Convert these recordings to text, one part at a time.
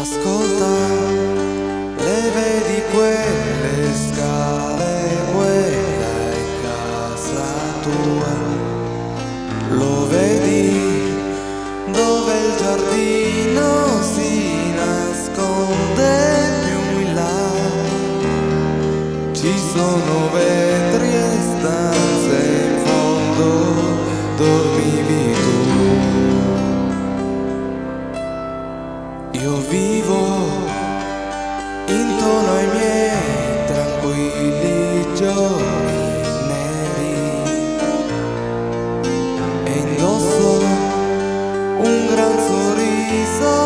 Ascolta, le vedi quelle scale, quella è casa tua. Lo vedi dove il giardino si nasconde più in là. Ci sono vetri sorriso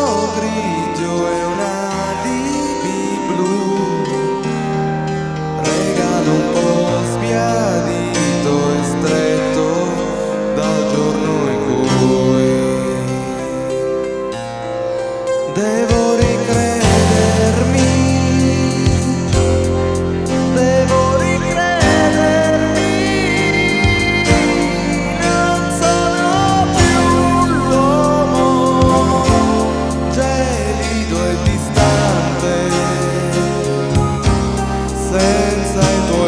friends I don't